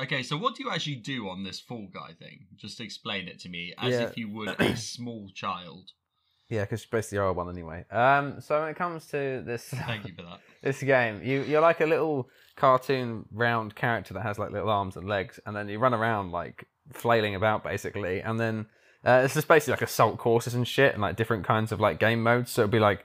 Okay, so what do you actually do on this Fall Guy thing? Just explain it to me as Yeah. if you would a small child. Yeah, because you basically you're one anyway. Um, so when it comes to this Thank you for that. this game, you you're like a little cartoon round character that has like little arms and legs, and then you run around like flailing about basically, and then uh, it's just basically like assault courses and shit, and like different kinds of like game modes. So it'd be like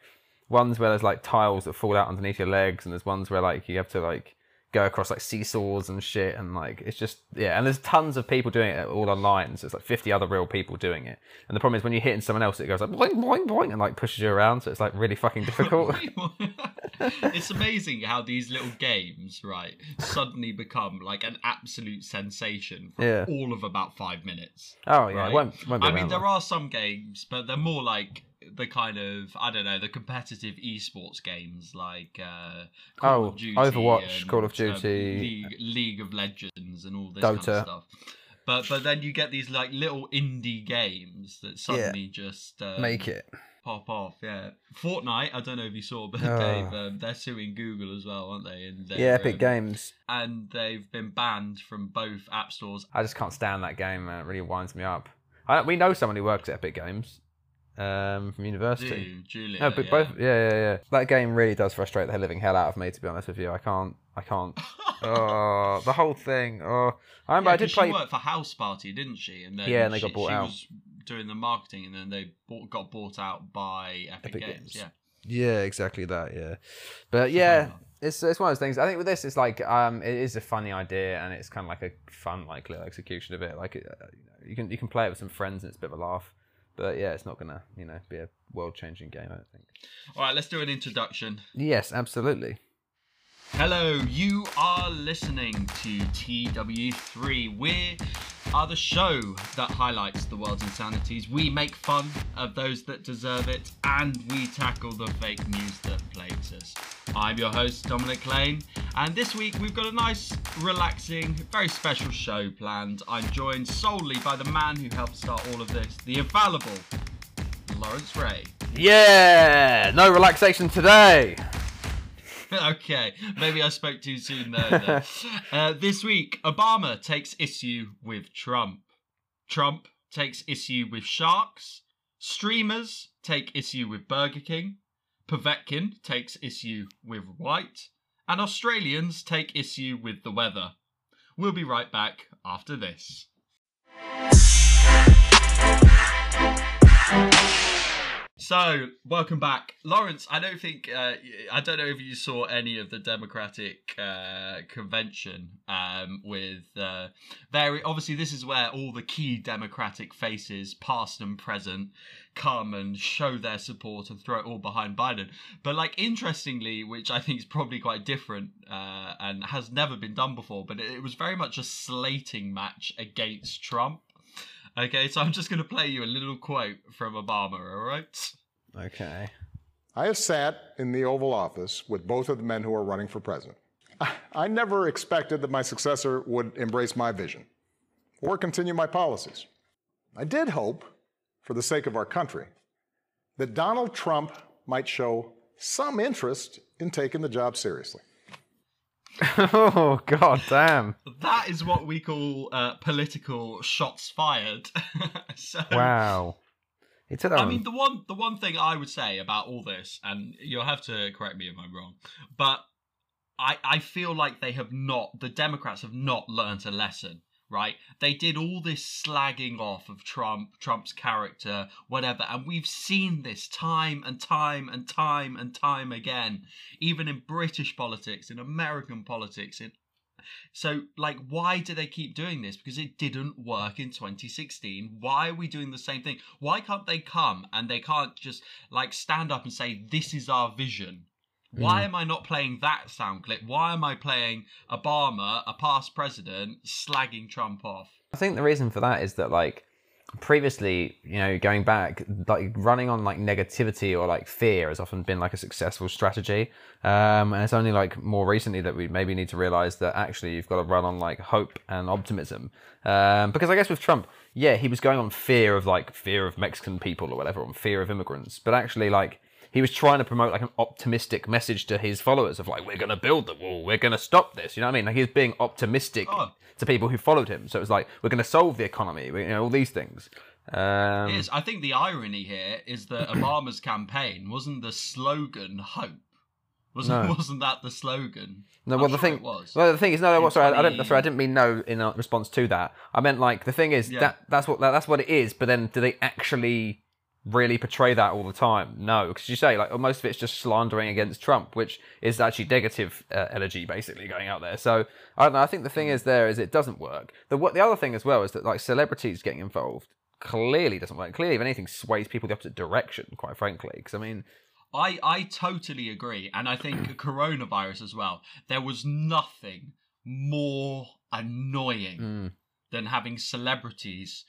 ones where there's like tiles that fall out underneath your legs, and there's ones where like you have to like go across like seesaws and shit, and like it's just yeah. And there's tons of people doing it all online. So it's like 50 other real people doing it. And the problem is when you're hitting someone else, it goes like boing boing boing and like pushes you around. So it's like really fucking difficult. it's amazing how these little games, right, suddenly become like an absolute sensation for Yeah. all of about five minutes. oh yeah, Right. won't won't I mean, there long. are some games, but they're more like the kind of I don't know the competitive esports games like uh, Call Oh, of Duty, Overwatch, and, Call of um, Duty. League, League of Legends, and all this kind of stuff. But but then you get these like little indie games that suddenly just um, make it. pop off. Yeah, Fortnite. I don't know if you saw, but Oh. they've um, they're suing Google as well, aren't they? And Yeah, Epic um, Games. and they've been banned from both app stores. I just can't stand that game, man. It really winds me up. I, we know someone who works at Epic Games um, from university. Julia? No, but yeah. both, yeah, yeah, yeah. That game really does frustrate the living hell out of me. To be honest with you, I can't, I can't. oh, the whole thing. Oh, I remember Yeah, I did play. She worked for Houseparty, didn't she? And then Yeah, and they she, got bought she out. was doing the marketing, and then they bought, got bought out by Epic, Epic Games. Games. Yeah. Yeah, exactly that. Yeah, but yeah, it's it's one of those things. I think with this, it's like um, it is a funny idea, and it's kind of like a fun like little execution of it. Like it, uh, you, know, you can you can play it with some friends, and it's a bit of a laugh. But yeah, it's not gonna you know be a world changing game. I don't think. All right, let's do an introduction. Yes, absolutely. Hello, you are listening to TW3. We are the show that highlights the world's insanities. We make fun of those that deserve it, and we tackle the fake news that plagues us. I'm your host, Dominic Lane, and this week we've got a nice, relaxing, very special show planned. I'm joined solely by the man who helped start all of this, the infallible Lawrence Ray. Yeah, no relaxation today. okay, maybe I spoke too soon there. Uh, this week, Obama takes issue with Trump. Trump takes issue with sharks. Streamers take issue with Burger King. Povetkin takes issue with Whyte. And Australians take issue with the weather. We'll be right back after this. So, welcome back, Lawrence. I don't think uh, I don't know if you saw any of the Democratic uh, convention um, with uh, very obviously this is where all the key Democratic faces, past and present, come and show their support and throw it all behind Biden. But like interestingly, which I think is probably quite different uh, and has never been done before, but it, it was very much a slating match against Trump. Okay, so I'm just going to play you a little quote from Obama, all right? Okay. I have sat in the Oval Office with both of the men who are running for president. I- I never expected that my successor would embrace my vision or continue my policies. I did hope, for the sake of our country, that Donald Trump might show some interest in taking the job seriously. oh god damn. That is what we call uh, political shots fired. so, Wow. That I mean, the one the one thing I would say about all this, and you'll have to correct me if I'm wrong, but I I feel like they have not the Democrats have not learnt a lesson. Right? They did all this slagging off of Trump, Trump's character, whatever, and we've seen this time and time and time and time again, even in British politics, in American politics, in so, like, why do they keep doing this? Because it didn't work in 2016. Why are we doing the same thing? Why can't they come and they can't just, like, stand up and say, this is our vision? Why am I not playing that sound clip? Why am I playing Obama, a past president, slagging Trump off? I think the reason for that is that like previously, you know, going back, like running on like negativity or like fear has often been like a successful strategy. Um, and it's only like more recently that we maybe need to realize that actually you've got to run on like hope and optimism. Um, because I guess with Trump, yeah, he was going on fear of like fear of Mexican people or whatever, on fear of immigrants. But actually, like he was trying to promote like an optimistic message to his followers of like we're going to build the wall, we're going to stop this. You know what I mean? Like he was being optimistic Oh. to people who followed him. So it was like we're going to solve the economy, you know, all these things. Um, is. I think the irony here is that Obama's campaign wasn't the slogan "Hope." Wasn't No. wasn't that the slogan? No, I'm well, the sure thing, was. well, the thing is, no, no, In sorry, I, I don't, sorry, I didn't mean no in response to that. I meant like the thing is Yeah. that that's what that, that's what it is. But then, do they actually really portray that all the time? No, because you say like most of it's just slandering against Trump, which is actually negative uh, elegy basically going out there. So I don't know. I think the thing is there is it doesn't work. The what the other thing as well is that like celebrities getting involved clearly doesn't work. Clearly, if anything, sways people the opposite direction. Quite frankly, because I mean. I, I totally agree. And I think coronavirus as well. There was nothing more annoying mm, than having celebrities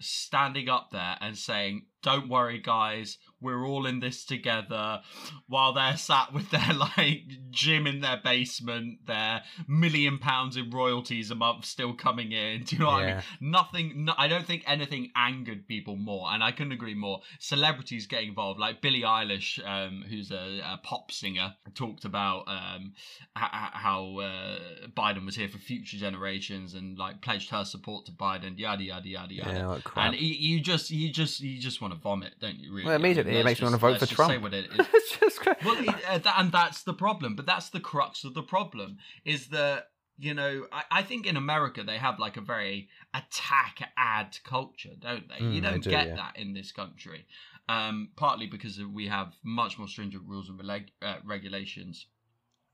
standing up there and saying, Don't worry, guys, we're all in this together, while they're sat with their like gym in their basement, their million pounds in royalties a month still coming in. Do you know what I mean? Nothing, no, I don't think anything angered people more, and I couldn't agree more. Celebrities getting involved, like Billie Eilish, um, who's a, a pop singer, talked about um, how uh, Biden was here for future generations and like pledged her support to Biden, yada yada yada yada. Yeah, and you, you just, you just, you just want to vomit, don't you? Really? Well, immediately it let's makes me wanna vote for just Say Trump. what it is. it's just cra- Well, it, uh, that, and that's the problem. But that's the crux of the problem is that you know I, I think in America they have like a very attack ad culture, don't they? Mm, you don't do, get yeah. that in this country, um, partly because we have much more stringent rules and reg- uh, regulations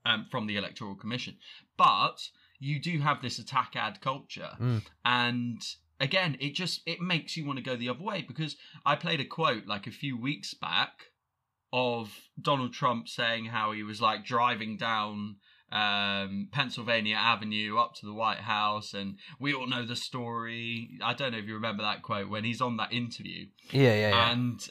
um, from the Electoral Commission, but you do have this attack ad culture, Mm. and again, it just it makes you want to go the other way because I played a quote like a few weeks back of Donald Trump saying how he was like driving down um, Pennsylvania Avenue up to the White House, and we all know the story. I don't know if you remember that quote when he's on that interview, yeah, yeah, yeah. and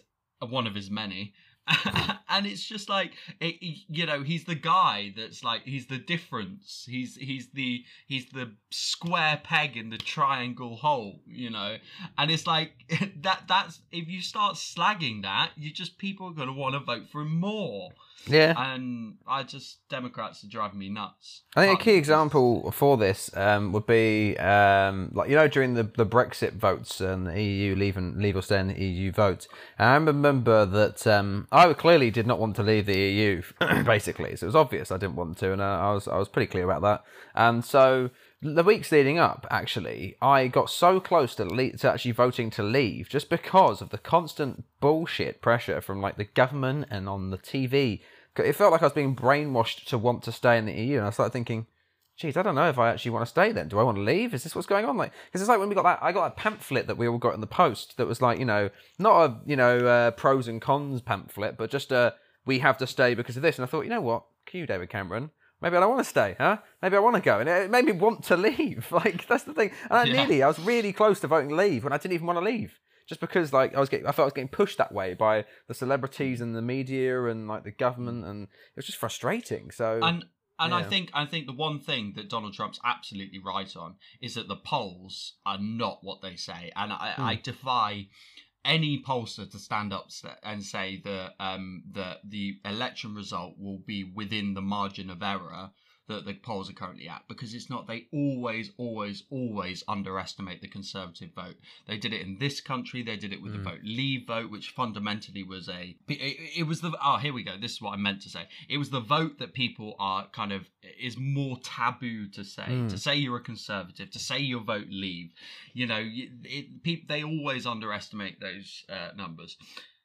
one of his many. and it's just like it, you know he's the guy that's like he's the difference. He's he's the he's the square peg in the triangle hole you know? And it's like that that's if you start slagging that you just people are going to want to vote for him more yeah. and i just democrats are driving me nuts I think a key example for this um, would be um, like you know during the, the Brexit votes and the EU leave and leave or stay in the EU vote. I remember that um, I clearly did not want to leave the EU, basically. So it was obvious I didn't want to, and uh, I was I was pretty clear about that. And so the weeks leading up, actually, I got so close to le- to actually voting to leave just because of the constant bullshit pressure from like the government and on the TV. It felt like I was being brainwashed to want to stay in the EU, and I started thinking, geez, I don't know if I actually want to stay then. Do I want to leave? Is this what's going on? Like, because it's like when we got that, I got that pamphlet that we all got in the post that was like, you know, not a, you know, uh, pros and cons pamphlet, but just a, we have to stay because of this. And I thought, you know what? Cue David Cameron. Maybe I don't want to stay, huh? Maybe I want to go. And it made me want to leave. Like, that's the thing. And I Yeah. nearly, I was really close to voting leave when I didn't even want to leave. Just because, like, I was getting, I felt I was getting pushed that way by the celebrities and the media and like the government, and it was just frustrating. So, and and I think I think the one thing that Donald Trump's absolutely right on is that the polls are not what they say, and I, I defy any pollster to stand up and say that um that the election result will be within the margin of error that the polls are currently at because it's not they always always always underestimate the conservative vote. They did it in this country they did it with the vote leave vote which fundamentally was a it, it was the oh here we go this is what i meant to say. It was the vote that people are kind of is more taboo to say to say you're a conservative to say your vote leave. You know it, people they always underestimate those uh, numbers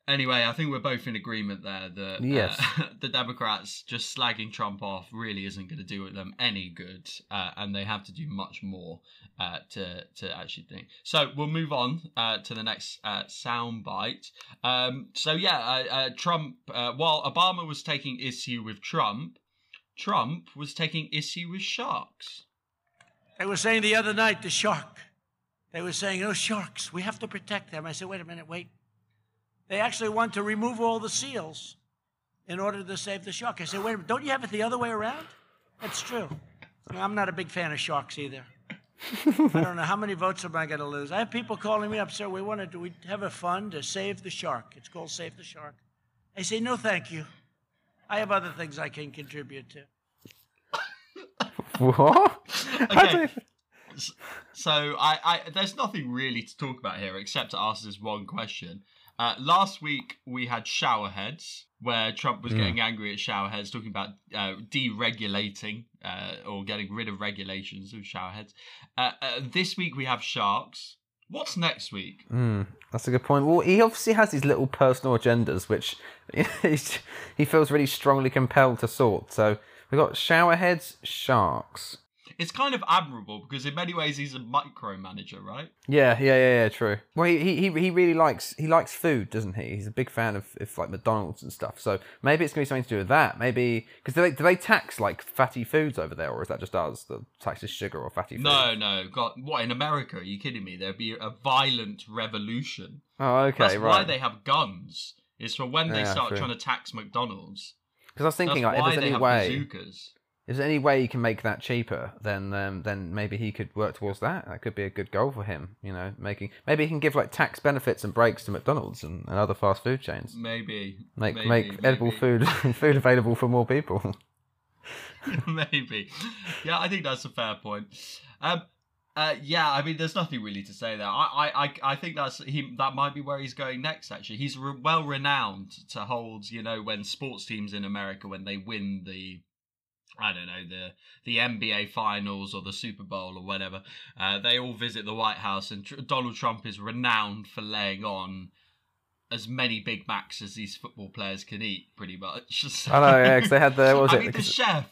Anyway, I think we're both in agreement there that Yes. uh, the Democrats just slagging Trump off really isn't going to do them any good, uh, and they have to do much more uh, to to actually think. So we'll move on uh, to the next uh, soundbite. Um, so yeah, uh, uh, Trump. Uh, while Obama was taking issue with Trump, Trump was taking issue with sharks. They were saying the other night, the shark. They were saying, oh, sharks, we have to protect them. I said, wait a minute, wait. They actually want to remove all the seals in order to save the shark. I said, wait a minute, don't you have it the other way around? That's true. I'm not a big fan of sharks either. I don't know how many votes am I going to lose. I have people calling me up, sir. We want to do we have a fund to save the shark. It's called Save the Shark, I say, no, thank you. I have other things I can contribute to. What? Okay. So I, I there's nothing really to talk about here except to ask this one question. Uh, last week we had shower heads where Trump was getting angry at shower heads, talking about uh, deregulating uh, or getting rid of regulations of shower heads. Uh, uh, this week we have sharks. What's next week? Mm, that's a good point. Well, he obviously has these little personal agendas, which he feels really strongly compelled to sort. So we've got showerheads, sharks. It's kind of admirable because in many ways he's a micromanager, right? Yeah, yeah, yeah, yeah. True. Well, he, he he really likes he likes food, doesn't he? He's a big fan of, of like McDonald's and stuff. So maybe it's gonna be something to do with that. Maybe because do they do they tax like fatty foods over there, or is that just us that taxes sugar or fatty? No, foods? no. God, what in America? Are you kidding me? There'd be a violent revolution. Oh, okay, That's right. why they have guns. It's for when they Yeah, start true. trying to tax McDonald's. Because I was thinking, That's like, if there's any way, bazookas. If there's any way you can make that cheaper, then um, then maybe he could work towards that. That could be a good goal for him. You know, making maybe he can give like tax benefits and breaks to McDonald's and, and other fast food chains. Maybe. Make maybe, make edible food food available for more people. maybe. Yeah, I think that's a fair point. Um, uh, yeah, I mean, there's nothing really to say there. I, I, I, I think that's he. That might be where he's going next. Actually, he's re- well renowned to hold. You know, when sports teams in America when they win the, I don't know the the NBA finals or the Super Bowl or whatever, uh, they all visit the White House, and Tr- Donald Trump is renowned for laying on. As many Big Macs as these football players can eat, pretty much. So- I know, yeah, because they had the what was I it? mean, the chef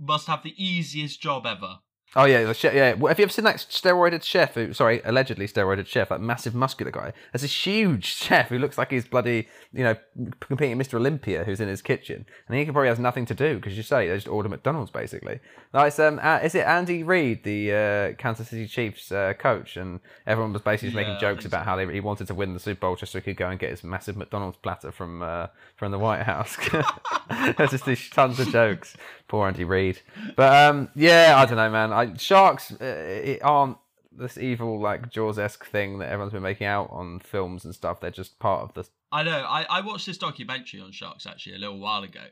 must have the easiest job ever. Oh yeah, the chef. Yeah, Well, have you ever seen that steroided chef? Who, sorry, allegedly steroided chef, that massive muscular guy. There's a huge chef who looks like he's bloody, you know, competing Mr. Olympia, who's in his kitchen, and he probably has nothing to do because you say they just order McDonald's basically. It's um, uh, is it Andy Reid, the uh, Kansas City Chiefs uh, coach, and everyone was basically Yeah, making jokes about how they, he wanted to win the Super Bowl just so he could go and get his massive McDonald's platter from uh, from the White House. There's just these tons of jokes. Poor Andy Reid. But um, yeah, I don't know, man. I, sharks uh, it aren't this evil like Jaws esque thing that everyone's been making out on films and stuff. They're just part of the. I know. I, I watched this documentary on sharks actually a little while ago,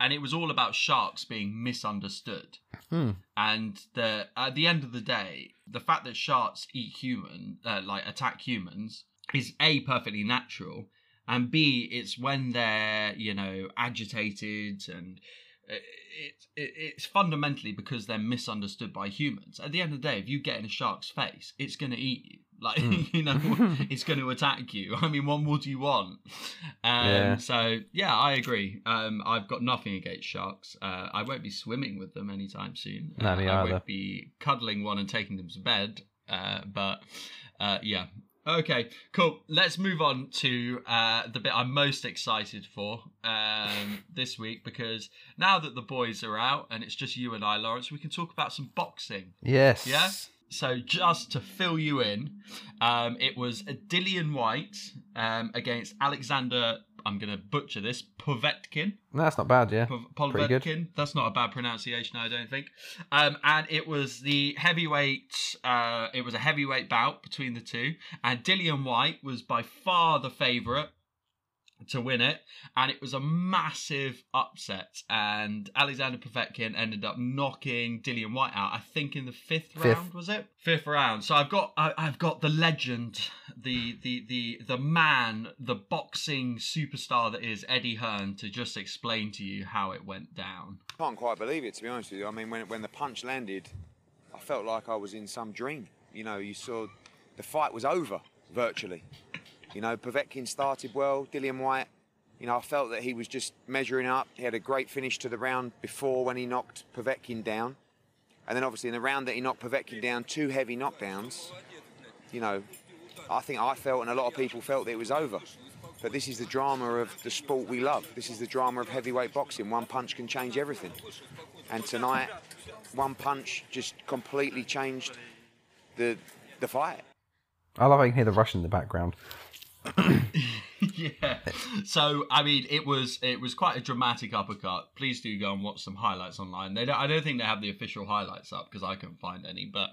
and it was all about sharks being misunderstood. Hmm. And the at the end of the day, the fact that sharks eat human, uh, like attack humans, is a perfectly natural, and b it's when they're you know agitated and. uh, It, it, it's fundamentally because they're misunderstood by humans. At the end of the day, if you get in a shark's face, it's going to eat you. Like, you know, it's going to attack you. I mean, what more do you want? Um, Yeah. So, yeah, I agree. Um, I've got nothing against sharks. Uh, I won't be swimming with them anytime soon. No, Uh, I either. won't be cuddling one and taking them to bed. Uh, but, uh, yeah. Okay, cool. Let's move on to uh, the bit I'm most excited for um, this week because now that the boys are out and it's just you and I, Lawrence, we can talk about some boxing. Yes. Yeah. So just to fill you in, um, it was Dillian Whyte um, against Alexander. I'm gonna butcher this. Povetkin. No, that's not bad. Yeah. Pov- Povetkin. That's not a bad pronunciation, I don't think. Um, and it was the heavyweight. Uh, it was a heavyweight bout between the two, and Dillian Whyte was by far the favourite to win it, and it was a massive upset. And Alexander Povetkin ended up knocking Dillian Whyte out. I think in the fifth, Fifth. round was it? Fifth round. So I've got I, I've got the legend, the the the the man, the boxing superstar that is Eddie Hearn to just explain to you how it went down. I can't quite believe it to be honest with you. I mean, when when the punch landed, I felt like I was in some dream. You know, you saw the fight was over virtually. You know, Povetkin started well. Dillian Whyte, you know, I felt that he was just measuring up. He had a great finish to the round before when he knocked Povetkin down, and then obviously in the round that he knocked Povetkin down, two heavy knockdowns. You know, I think I felt, and a lot of people felt that it was over. But this is the drama of the sport we love. This is the drama of heavyweight boxing. One punch can change everything. And tonight, one punch just completely changed the the fight. I love how you can hear the Russian in the background. yeah. So I mean, it was it was quite a dramatic uppercut. Please do go and watch some highlights online. They don't, I don't think they have the official highlights up because I couldn't find any. But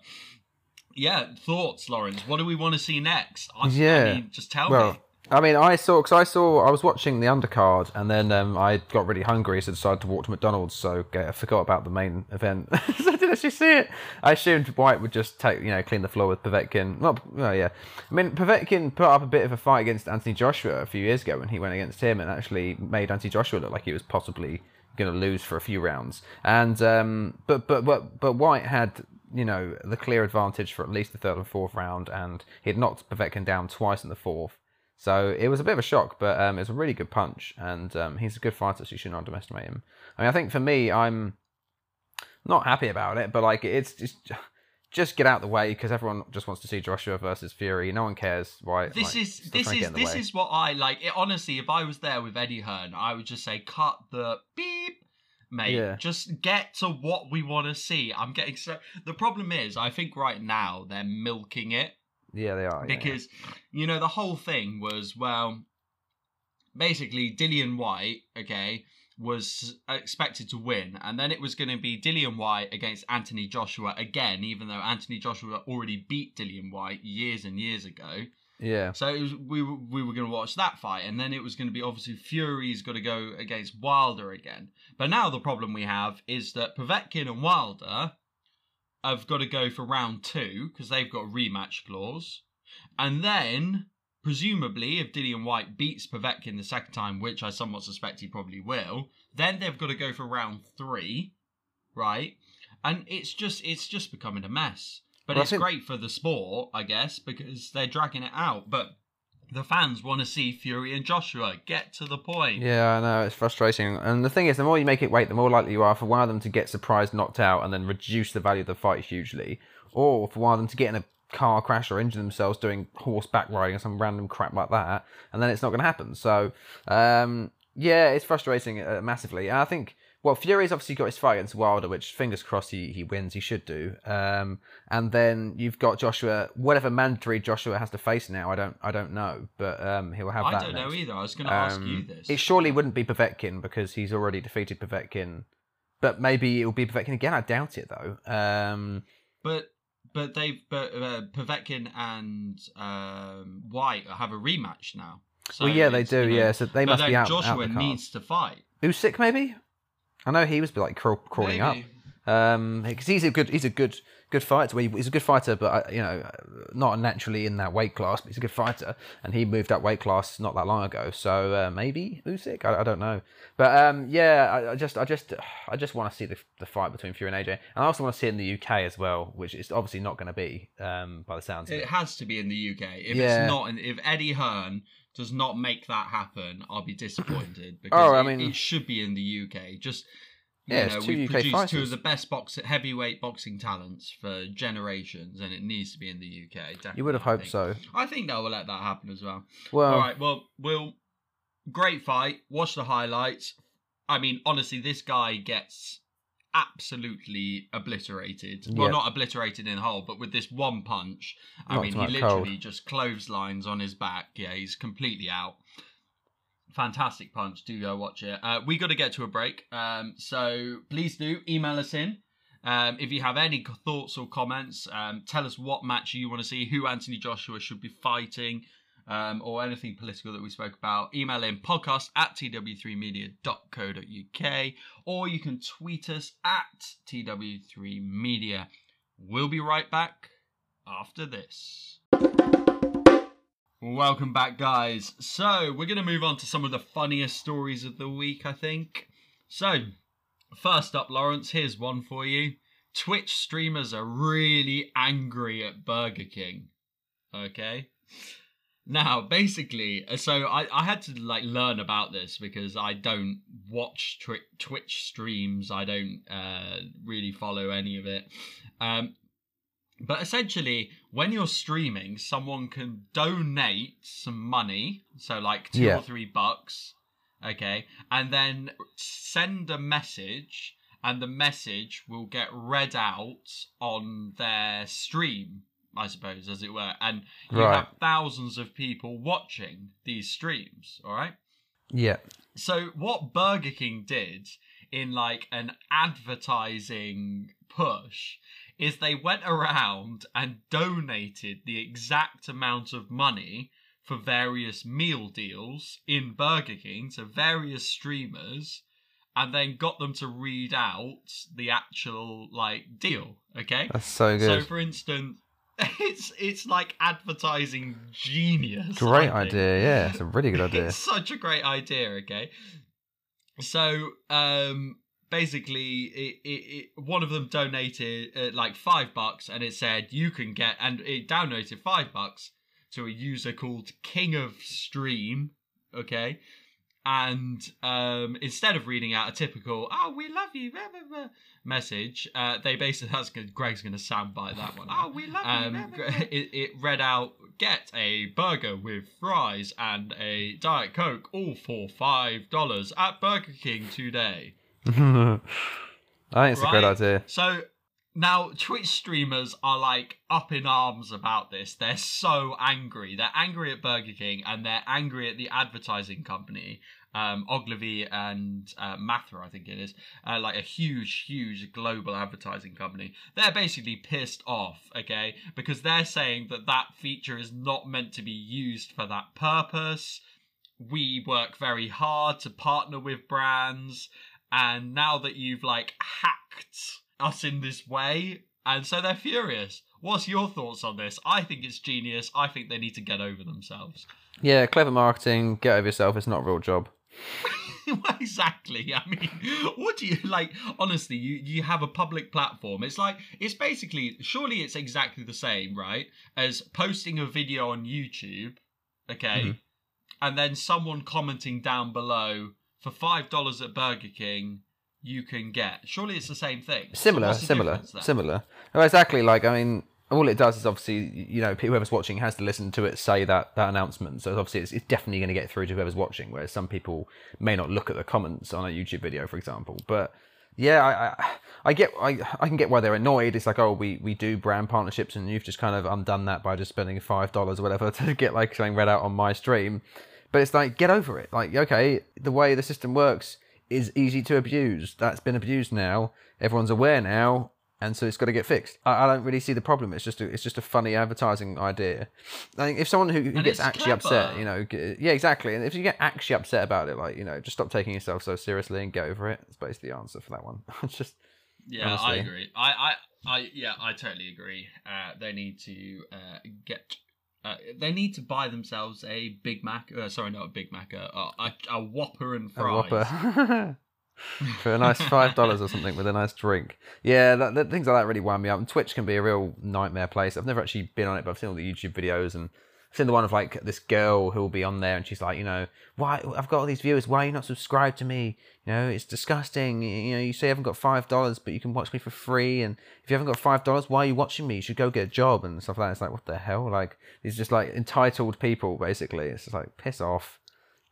yeah, thoughts, Lawrence. What do we want to see next? I, Yeah. I mean, just tell Well, me. I mean, I saw because I saw I was watching the undercard, and then um, I got really hungry, so decided to walk to McDonald's. So I forgot about the main event. so I didn't actually see it. I assumed Whyte would just take, you know, clean the floor with Povetkin. Well, yeah. I mean, Povetkin put up a bit of a fight against Anthony Joshua a few years ago when he went against him, and actually made Anthony Joshua look like he was possibly going to lose for a few rounds. And um, but but but but Whyte had you know the clear advantage for at least the third and fourth round, and he had knocked Povetkin down twice in the fourth. So it was a bit of a shock, but um, it was a really good punch, and um, he's a good fighter, so you shouldn't underestimate him. I mean, I think for me, I'm not happy about it, but like it's just just get out the way because everyone just wants to see Joshua versus Fury. No one cares why. This like, is this trying to get is this way. is what I like. It, honestly, if I was there with Eddie Hearn, I would just say cut the beep, mate. Yeah. Just get to what we want to see. I'm getting so. The problem is, I think right now they're milking it yeah, they are yeah, yeah. because you know the whole thing was well, basically Dillian Whyte, okay, was expected to win, and then it was going to be Dillian Whyte against Anthony Joshua again, even though Anthony Joshua already beat Dillian Whyte years and years ago. yeah, So it was, we were, we were going to watch that fight, and then it was going to be obviously Fury's got to go against Wilder again. But now the problem we have is that Povetkin and Wilder have got to go for round two because they've got a rematch clause, and then presumably if Dillian Whyte beats Povetkin the second time, which I somewhat suspect he probably will, then they've got to go for round three, right? And it's just it's just becoming a mess. But Well, it's think- great for the sport, I guess, because they're dragging it out. But the fans want to see Fury and Joshua get to the point. yeah. I know it's frustrating, and the thing is, the more you make it wait, the more likely you are for one of them to get surprised, knocked out, and then reduce the value of the fight hugely, or for one of them to get in a car crash or injure themselves doing horseback riding or some random crap like that, and then it's not going to happen. So, um, yeah, it's frustrating uh, massively. And I think, well, Fury's obviously got his fight against Wilder, which fingers crossed he, he wins. He should do. Um, and then you've got Joshua. Whatever mandatory Joshua has to face now, I don't I don't know, but um, he'll have I that. don't know either. I was going to ask Um, you this. It surely wouldn't be Povetkin because he's already defeated Povetkin. But maybe it will be Povetkin again. I doubt it though. Um, But but they've but uh, Povetkin and um, Whyte have a rematch now. So well, yeah, they do. you know- yeah, so they must be out. Joshua out the needs to fight. Usyk maybe. I know he was like crawl, crawling up. Maybe. Um, because he's a good, he's a good, good fighter. He- He's a good fighter, but uh, you know, not naturally in that weight class. But he's a good fighter, and he moved up weight class not that long ago. So uh, maybe Usyk. I, I don't know, but um, yeah, I, I just, I just, I just want to see the, the fight between Fury and AJ, and I also want to see it in the UK as well, which is obviously not going to be um, by the sounds of It it. has to be in the UK. If Yeah. it's not, if Eddie Hearn does not make that happen, I'll be disappointed oh, because Oh, I it, mean- it should be in the UK. Just you Yeah, know, we've UK produced two of the best box heavyweight boxing talents for generations, and it needs to be in the UK. Definitely, You would have hoped think. so. I think they will let that happen as well. Well, All right. Well, we'll. Great fight. Watch the highlights. I mean, honestly, this guy gets absolutely obliterated. Well, Yeah. not obliterated in whole, but with this one punch, I Knocked mean, he literally cold. just clotheslines on his back. Yeah, he's completely out. Fantastic punch. Do go watch it. Uh, we got to get to a break. Um, so please do email us in. Um, if you have any thoughts or comments, um, tell us what match you want to see, who Anthony Joshua should be fighting, um, or anything political that we spoke about. Email in podcast at tw3media.co.uk, or you can tweet us at tw3media. We'll be right back after this. Welcome back, guys. So, we're going to move on to some of the funniest stories of the week, I think. So, first up, Lawrence, here's one for you. Twitch streamers are really angry at Burger King. Okay? Now, basically, uh, so I, I had to like learn about this because I don't watch twi- Twitch streams. I don't uh, really follow any of it. Um, but essentially, when you're streaming, someone can donate some money, so like two Yeah. or three bucks, okay, and then send a message, and the message will get read out on their stream, I suppose, as it were, and you Right. have thousands of people watching these streams, all right? yeah, So what Burger King did in like an advertising push is they went around and donated the exact amount of money for various meal deals in Burger King to various streamers and then got them to read out the actual like deal. Okay. That's so good. So, for instance, it's it's like advertising genius. Great idea. Yeah, it's a really good idea. It's such a great idea. Okay, so um, basically, it, it, it one of them donated uh, like five bucks, and it said you can get, and it donated five bucks to a user called King of Stream. Okay. And um, instead of reading out a typical "Oh, we love you" blah, blah, blah, message, uh, they basically that's gonna, Greg's going to soundbite that one. Oh, we love you. Um, blah, blah, blah. it, it read out get a burger with fries and a diet coke all for five dollars at burger king today I think it's a great idea. so now twitch streamers are like up in arms about this they're so angry they're angry at burger king and they're angry at the advertising company um, Ogilvy and uh, Mather, I think it is, uh, like a huge, huge global advertising company. They're basically pissed off, okay, because they're saying that that feature is not meant to be used for that purpose. We work very hard to partner with brands, and now that you've like hacked us in this way, and so they're furious. What's your thoughts on this? I think it's genius. I think they need to get over themselves. Yeah, clever marketing. Get over yourself. It's not a real job. Well, exactly. I mean, what do you like? Honestly, you you have a public platform. It's like it's basically surely it's exactly the same, right? As posting a video on YouTube, okay, Mhm. and then someone commenting down below for five dollars at Burger King, you can get. Surely it's the same thing. Similar, the similar, similar. Oh, exactly. Like I mean, all it does is obviously, you know, whoever's watching has to listen to it say that that announcement. So obviously, it's, it's definitely going to get through to whoever's watching. Whereas some people may not look at the comments on a YouTube video, for example. But yeah, I, I, I get, I, I can get why they're annoyed. It's like, oh, we we do brand partnerships, and you've just kind of undone that by just spending five dollars or whatever to get like something read out on my stream. But it's like, get over it. Like, okay, the way the system works is easy to abuse. That's been abused now. Everyone's aware now, and so it's got to get fixed. I, I don't really see the problem. It's just a, it's just a funny advertising idea. I think if someone who, who gets actually upset, you know, yeah, exactly. And if you get actually upset about it, like you know, just stop taking yourself so seriously and get over it. That's basically the answer for that one. it's just Yeah, I agree. I, I, I, yeah, I totally agree. Uh, they need to uh, get. Uh, they need to buy themselves a Big Mac. Uh, sorry, not a Big Mac. A, a, a Whopper and a fries. whopper. For a nice five dollars or something with a nice drink, yeah, that, that, things like that really wind me up. And Twitch can be a real nightmare place. I've never actually been on it, but I've seen all the YouTube videos and Seen the one of like this girl who will be on there and she's like, you know, why I've got all these viewers, why are you not subscribed to me? You know, it's disgusting. You know, you say you haven't got five dollars, but you can watch me for free. And if you haven't got five dollars, why are you watching me? You should go get a job and stuff like that. It's like, what the hell? Like these just like entitled people, basically. It's just like piss off.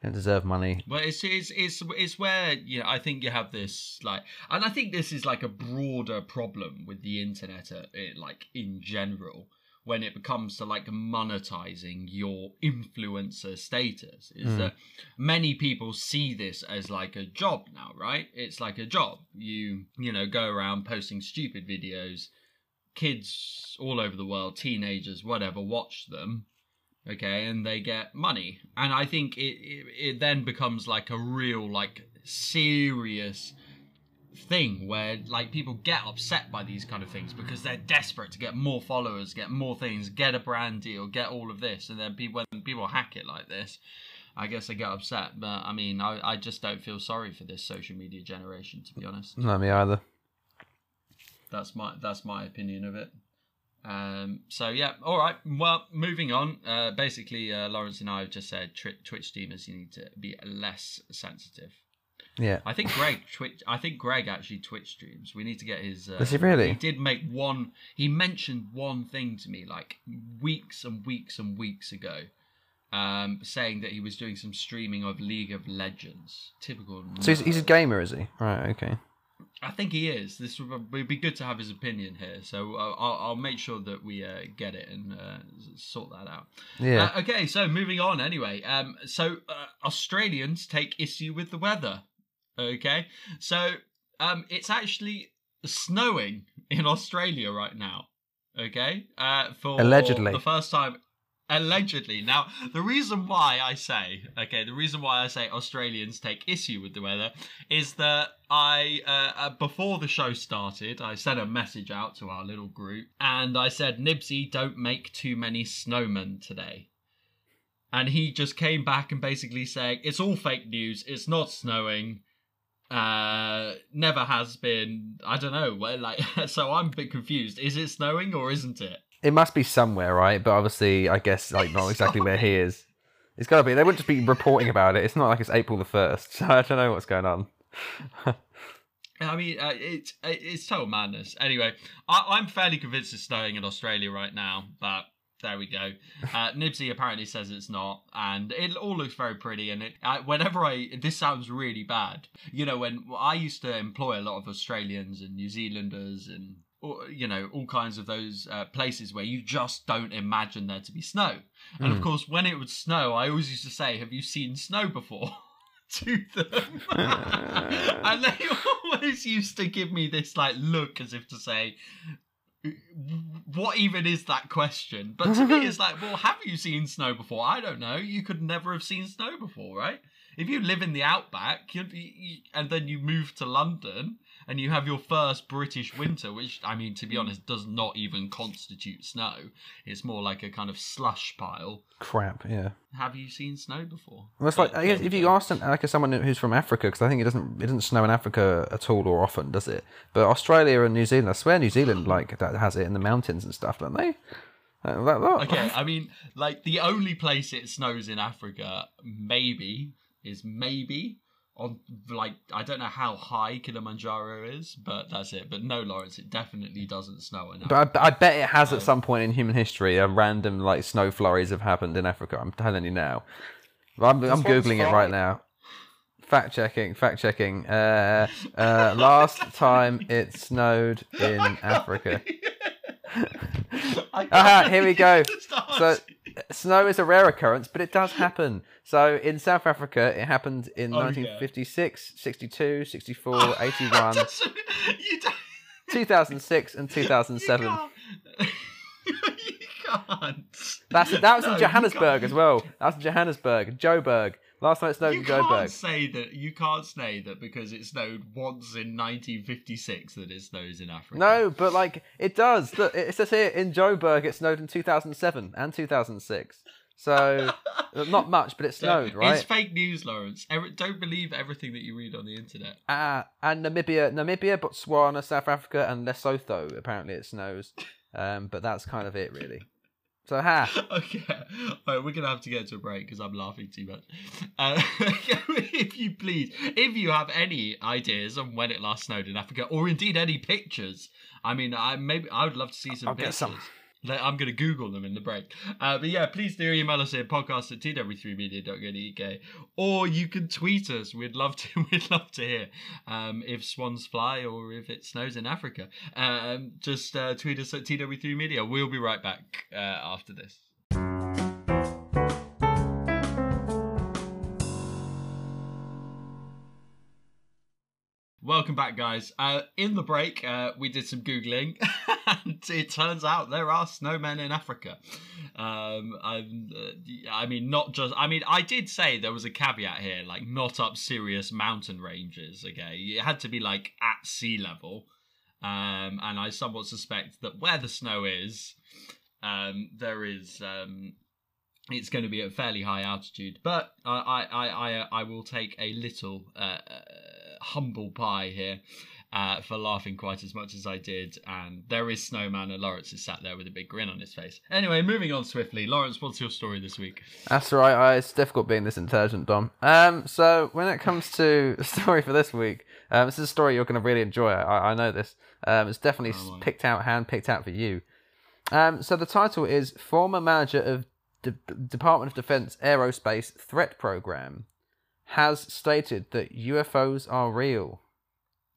You don't deserve money. Well, it's it's it's it's where you know I think you have this like, and I think this is like a broader problem with the internet, uh, like in general, when it becomes to like monetizing your influencer status, is Mm. that many people see this as like a job now, right? It's like a job. You you know go around posting stupid videos, kids all over the world, teenagers, whatever, watch them okay and they get money and i think it, it it then becomes like a real like serious thing where like people get upset by these kind of things because they're desperate to get more followers get more things get a brand deal get all of this and then people when people hack it like this i guess they get upset but i mean i, I just don't feel sorry for this social media generation to be honest Not me either. that's my that's my opinion of it. Um, so yeah, all right. Well, moving on. Uh, basically, uh, Lawrence and I have just said twi- Twitch streamers you need to be less sensitive. Yeah. I think Greg Twitch. I think Greg actually Twitch streams. We need to get his. Uh, Does he really? He did make one. He mentioned one thing to me like weeks and weeks and weeks ago, um, saying that he was doing some streaming of League of Legends. Typical. So he's, he's a gamer, is he? Right. Okay. I think he is. This would be good to have his opinion here. So uh, I'll, I'll make sure that we uh, get it and uh, sort that out. Yeah. Uh, okay, so moving on anyway. Um, so uh, Australians take issue with the weather. Okay, so um, it's actually snowing in Australia right now. Okay, uh, for Allegedly. the first time. Allegedly. Now, the reason why I say, okay, the reason why I say Australians take issue with the weather is that I, uh, uh, before the show started, I sent a message out to our little group and I said, Nibsy, don't make too many snowmen today. And he just came back and basically saying, it's all fake news, it's not snowing. Uh, never has been. I don't know. Well, like, so I'm a bit confused. Is it snowing or isn't it? It must be somewhere, right? But obviously, I guess like not exactly where he is. It's got to be. They wouldn't just be reporting about it. It's not like it's April the first, so I don't know what's going on. I mean, uh, it's it's total madness. Anyway, I, I'm fairly convinced it's snowing in Australia right now, but there we go. Uh, Nibsy apparently says it's not, and it all looks very pretty. And it, I, whenever I, this sounds really bad. You know, when I used to employ a lot of Australians and New Zealanders and or, you know all kinds of those uh, places where you just don't imagine there to be snow. And of course, when it would snow, I always used to say, "Have you seen snow before?" to them, and they always used to give me this like look as if to say. What even is that question? But to me, it's like, well, have you seen snow before? I don't know. You could never have seen snow before, right? If you live in the outback, you'd be, you, and then you move to London, and you have your first British winter, which I mean, to be honest, does not even constitute snow. It's more like a kind of slush pile. Crap. Yeah. Have you seen snow before? Well, it's like I guess if you ask some, like someone who's from Africa, because I think it doesn't it doesn't snow in Africa at all or often, does it? But Australia and New Zealand, I swear New Zealand like that has it in the mountains and stuff, don't they? That- that- Okay, I mean, like the only place it snows in Africa, maybe, is maybe on like I don't know how high Kilimanjaro is, but that's it. But no, Lawrence, it definitely doesn't snow in Africa. But I, I bet it has at some point in human history. A random like snow flurries have happened in Africa. I'm telling you now. I'm, I'm googling it right now. Fact checking. Fact checking. Uh, uh, last time it snowed in Africa. I Aha, here we go. So snow is a rare occurrence, but it does happen. So in South Africa, it happened in Oh, yeah. 1956, 62, 64, 81, you 2006, and you 2007. can't. you can't. That's that was No, in Johannesburg as well. That was in Johannesburg, Joburg. Last it snowed You in can't Joburg. say that. You can't say that because it snowed once in 1956 that it snows in Africa. No, but like it does. Look, it says here in Joburg it snowed in 2007 and 2006. So not much, but it snowed, right? It's fake news, Lawrence. Don't believe everything that you read on the internet. Ah, and Namibia, Namibia, Botswana, South Africa, and Lesotho. Apparently it snows. Um, but that's kind of it, really. So ha. okay, All right, we're gonna have to get to a break because I'm laughing too much. Uh, if you please, if you have any ideas on when it last snowed in Africa, or indeed any pictures, I mean, I maybe I would love to see some I'll get pictures. some. I'm going to Google them in the break. Uh, but yeah, please do email us at podcast at tw3media.co.uk or you can tweet us. We'd love to we'd love to hear um, if swans fly or if it snows in Africa. Um, just uh, tweet us at tw3media. We'll be right back uh, after this. Welcome back, guys. Uh, in the break, uh, we did some googling, and it turns out there are snowmen in Africa. Um, uh, I mean, not just. I mean, I did say there was a caveat here, like not up serious mountain ranges. Okay, it had to be like at sea level, um, and I somewhat suspect that where the snow is, um, there is. Um, it's going to be at fairly high altitude, but I I I I, I will take a little uh, uh, humble pie here uh, for laughing quite as much as I did. And there is Snowman, and Lawrence is sat there with a big grin on his face. Anyway, moving on swiftly. Lawrence, what's your story this week? That's right. I, it's difficult being this intelligent, Dom. Um, so when it comes to the story for this week, um, this is a story you're going to really enjoy. I, I know this. Um, it's definitely Oh, picked out, hand picked out for you. Um, so the title is "Former Manager of De- Department of Defense Aerospace Threat Program has stated that UFOs are real."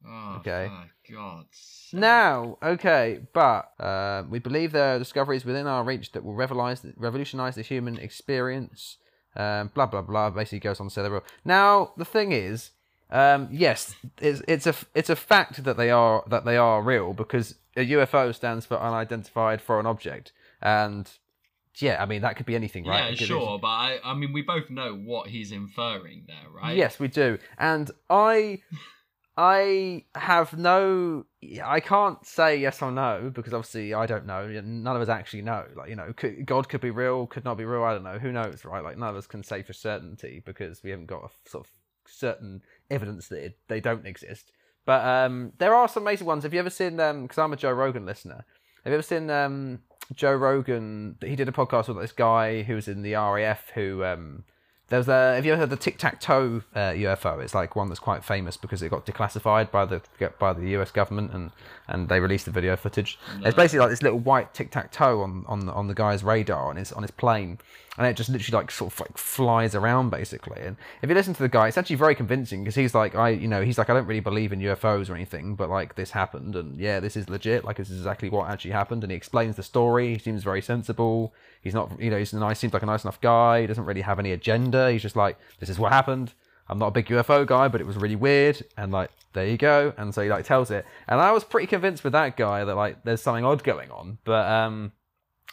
Oh, Okay. God's. Now, okay, but uh, we believe there are discoveries within our reach that will revolutionize, the human experience. Um, blah blah blah. Basically, goes on to say they're real. Now, the thing is, um, yes, it's, it's a it's a fact that they are that they are real because a UFO stands for unidentified foreign object, and yeah, I mean that could be anything, right? Yeah, sure, but I, I mean, we both know what he's inferring there, right? Yes, we do. And I I have no I can't say yes or no because obviously I don't know. None of us actually know. Like, you know, could, God could be real, could not be real, I don't know. Who knows, right? Like none of us can say for certainty because we haven't got a sort of certain evidence that it, they don't exist. But um there are some amazing ones. Have you ever seen um because I'm a Joe Rogan listener. Have you ever seen um Joe Rogan? He did a podcast with this guy who was in the RAF who um there's a. Have you ever heard the tic tac toe uh, UFO? It's like one that's quite famous because it got declassified by the by the US government and and they released the video footage. It's basically like this little white tic tac toe on on on the guy's radar on his on his plane, and it just literally like sort of like flies around basically. And if you listen to the guy, it's actually very convincing because he's like I you know he's like I don't really believe in UFOs or anything, but like this happened and yeah this is legit. Like this is exactly what actually happened, and he explains the story. He seems very sensible. He's not you know he's a nice. Seems like a nice enough guy. He doesn't really have any agenda. He's just like this is what happened. I'm not a big UFO guy, but it was really weird, and like there you go. And so he like tells it, and I was pretty convinced with that guy that like there's something odd going on, but um,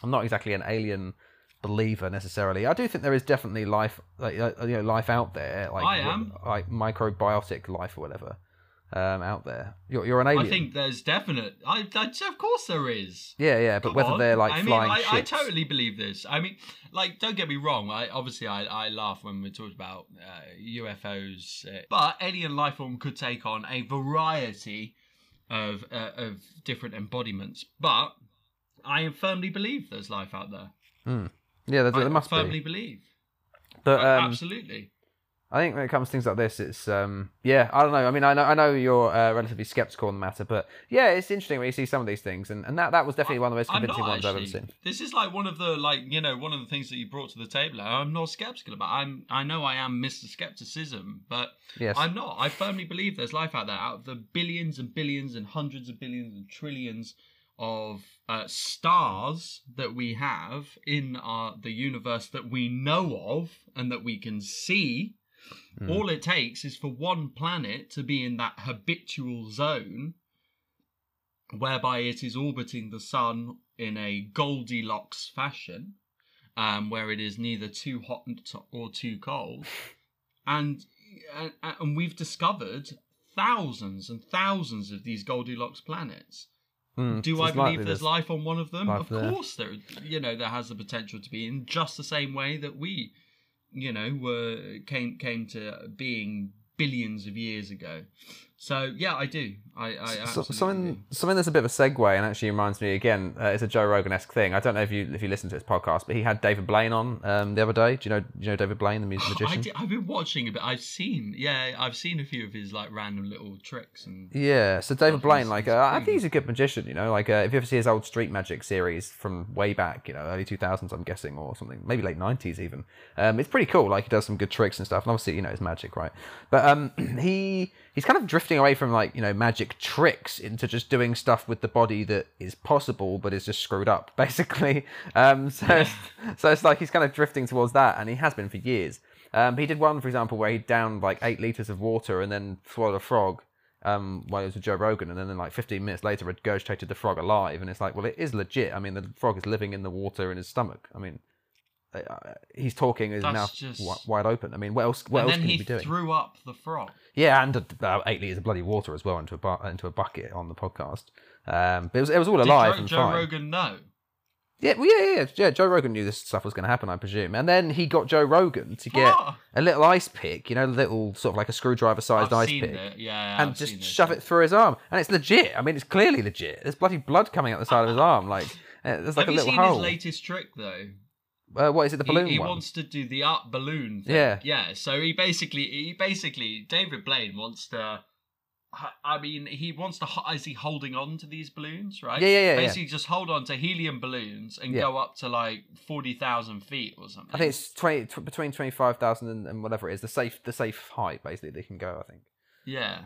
I'm not exactly an alien believer necessarily. I do think there is definitely life, like uh, you know, life out there, like I am. like microbiotic life or whatever, um, out there. You're you're an alien. I think there's definite. I, I of course there is. yeah, yeah, but Come whether on. they're like I mean, flying I, I ships. totally believe this. I mean, like, don't get me wrong. I obviously I, I laugh when we talk about uh, UFOs, uh, but alien life form could take on a variety of uh, of different embodiments. But I firmly believe there's life out there. Yeah, there, I there must firmly be. believe. But um, Absolutely. I think when it comes to things like this, it's um, yeah, I don't know. I mean, I know I know you're uh, relatively skeptical on the matter, but yeah, it's interesting when you see some of these things, and, and that that was definitely one of the most convincing not ones I've ever seen. This is like one of the like you know one of the things that you brought to the table. I'm not skeptical about. I'm I know I am Mr. Skepticism, but Yes. I'm not. I firmly believe there's life out there. Out of the billions and billions and hundreds of billions and trillions of uh, stars that we have in our the universe that we know of and that we can see. All it takes is for one planet to be in that habitual zone whereby it is orbiting the sun in a Goldilocks fashion, um, where it is neither too hot or too cold, and and, and we've discovered thousands and thousands of these Goldilocks planets. Mm, Do so I believe there's life on one of them? Of there. course, there. You know, there has the potential to be in just the same way that we, you know, were came came to being billions of years ago. So yeah, I do. I, I So, something, do. something that's a bit of a segue and actually reminds me again. Uh, it's a Joe Rogan esque thing. I don't know if you if you listen to his podcast, but he had David Blaine on um, the other day. Do you know do you know David Blaine, the music I magician? I've been watching a bit. I've seen, yeah, I've seen a few of his like random little tricks and Yeah, so David Blaine, like, uh, I think he's a good magician, you know. Like, uh, if you ever see his old Street Magic series from way back, you know, early 2000s, I'm guessing, or something, maybe late 90s even, um, it's pretty cool. Like, he does some good tricks and stuff, and obviously, you know, it's magic, right? But um, he he's kind of drifting away from, like, you know, magic tricks into just doing stuff with the body that is possible, but is just screwed up, basically. Um, so, it's, so it's like he's kind of drifting towards that, and he has been for years. Um, he did one, for example, where he downed like eight liters of water and then swallowed a frog um, while he was with Joe Rogan, and then like 15 minutes later regurgitated the frog alive. And it's like, well, it is legit. I mean, the frog is living in the water in his stomach. I mean, he's talking, his That's mouth just- wide open. I mean, what else? What and else then can he he be doing? threw up the frog. Yeah, and about eight liters of bloody water as well into a bu- into a bucket on the podcast. Um, but it was it was all Did alive Joe, and Joe fine. Rogan know? Yeah, well, yeah, yeah, yeah, yeah. Joe Rogan knew this stuff was going to happen, I presume. And then he got Joe Rogan to get Ah. a little ice pick, you know, a little sort of like a screwdriver-sized I've ice pick, it. Yeah, and I've just seen it. shove it through his arm. And it's legit. I mean, it's clearly legit. There's bloody blood coming out the side of his arm. Like uh, there's like Have a you little seen hole. his latest trick though? Uh, what is it? The He- balloon he, one. wants to do the art balloon thing. Yeah. Yeah. So he basically, he basically, David Blaine wants to. I mean, he wants to. Is he holding on to these balloons? Right. Yeah, yeah, yeah, yeah. Basically, just hold on to helium balloons and Yeah. go up to like forty thousand feet or something. I think it's twenty tw- between twenty five thousand and, and whatever it is. The safe the safe height basically they can go. I think. Yeah.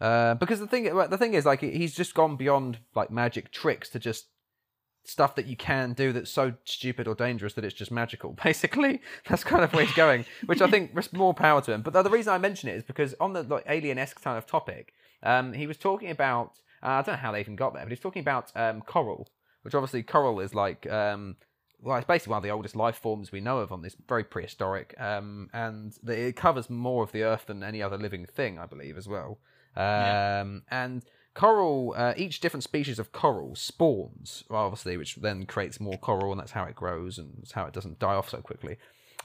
Uh, because the thing, the thing is, like, he's just gone beyond like magic tricks to just stuff that you can do that's so stupid or dangerous that it's just magical. Basically, that's kind of where he's going, which I think more power to him. But the, the reason I mention it is because on the like alien-esque kind of topic, um, he was talking about. Uh, I don't know how they even got there, but he's talking about um, coral, which obviously coral is like um, well, it's basically one of the oldest life forms we know of on this, very prehistoric, um, and the, it covers more of the Earth than any other living thing, I believe, as well. Um, Yeah. And coral, uh, each different species of coral spawns, obviously, which then creates more coral, and that's how it grows, and how it doesn't die off so quickly.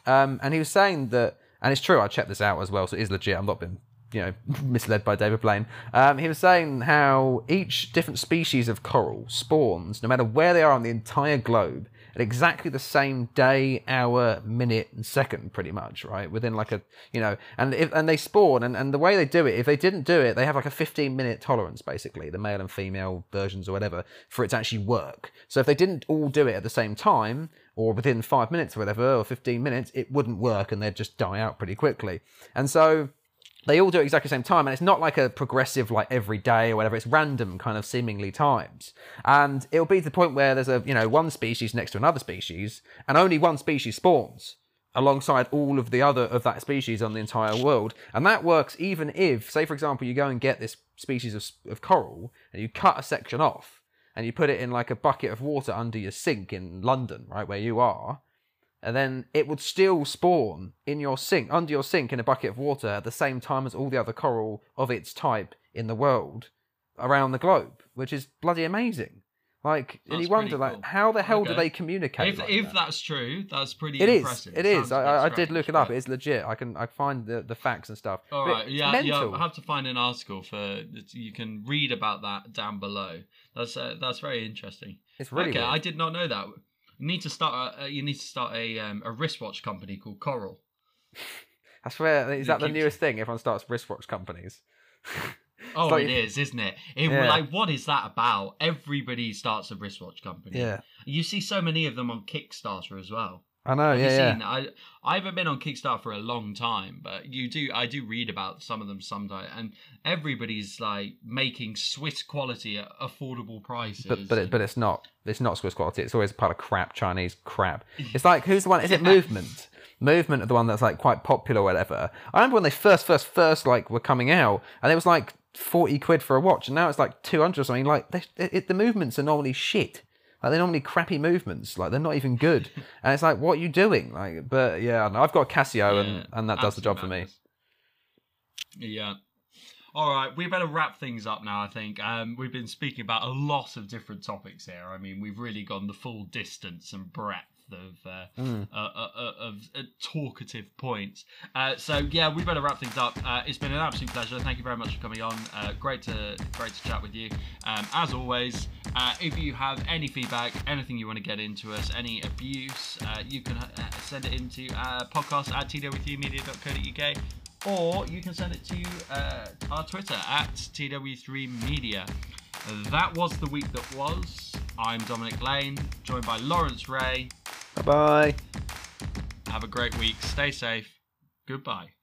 Um, and he was saying that, and it's true, I checked this out as well, so it is legit. i am not been, you know, misled by David Blaine. Um, he was saying how each different species of coral spawns, no matter where they are on the entire globe, at exactly the same day, hour, minute, and second, pretty much, right? Within like a, you know, and if and they spawn, and, and the way they do it, if they didn't do it, they have like a 15 minute tolerance, basically, the male and female versions or whatever, for it to actually work. So if they didn't all do it at the same time, or within five minutes or whatever, or 15 minutes, it wouldn't work and they'd just die out pretty quickly. And so they all do it exactly the same time, and it's not like a progressive, like every day or whatever. It's random, kind of seemingly times, and it'll be to the point where there's a you know one species next to another species, and only one species spawns alongside all of the other of that species on the entire world, and that works even if, say, for example, you go and get this species of, of coral and you cut a section off and you put it in like a bucket of water under your sink in London, right where you are, and then it would still spawn in your sink, under your sink in a bucket of water at the same time as all the other coral of its type in the world around the globe, which is bloody amazing. Like, and you wonder, pretty like, how the hell do they communicate? If, like if that? that's true, that's pretty It is. impressive. It is. I, I, did look it up. It's legit. I can I find the, the facts and stuff. All But right, yeah, mental. yeah. I have to find an article for you can read about that down below. That's uh, that's very interesting. It's really okay, weird. I did not know that. You need to start. A, you need to start a um, a wristwatch company called Coral. I swear, is that the newest thing? Everyone starts wristwatch companies. Oh, like- it is, isn't it? it Yeah. Like, what is that about? Everybody starts a wristwatch company. Yeah, You see so many of them on Kickstarter as well. I know. Have yeah, you yeah. seen? I I haven't been on Kickstarter for a long time, but you do. I do read about some of them sometimes, and everybody's like making Swiss quality at affordable prices. But but it, but it's not. It's not Swiss quality. It's always part of crap Chinese crap. It's like who's the one? Is it Movement? Movement are the one that's like quite popular, or whatever. I remember when they first first first like were coming out, and it was like forty quid for a watch, and now it's like two hundred or something. Like they, it, the movements are normally shit. Like they're normally crappy movements. Like they're not even good. and it's like, what are you doing? Like, but yeah, I know. i've got a Casio, Yeah, and and that does the job for me. Yeah. All right, we better wrap things up now. I think um, we've been speaking about a lot of different topics here. I mean, we've really gone the full distance and breadth of uh, Mm. uh, uh, uh, of uh, talkative points. Uh, so yeah, we better wrap things up. Uh, it's been an absolute pleasure. Thank you very much for coming on. Uh, great to great to chat with you. Um, as always, uh, if you have any feedback, anything you want to get into us, any abuse, uh, you can uh, send it into uh, podcast at tw3media.co.uk or you can send it to uh, our Twitter at TW3Media. That was the week that was. I'm Dominic Lane, joined by Lawrence Ray. Bye bye. Have a great week. Stay safe. Goodbye.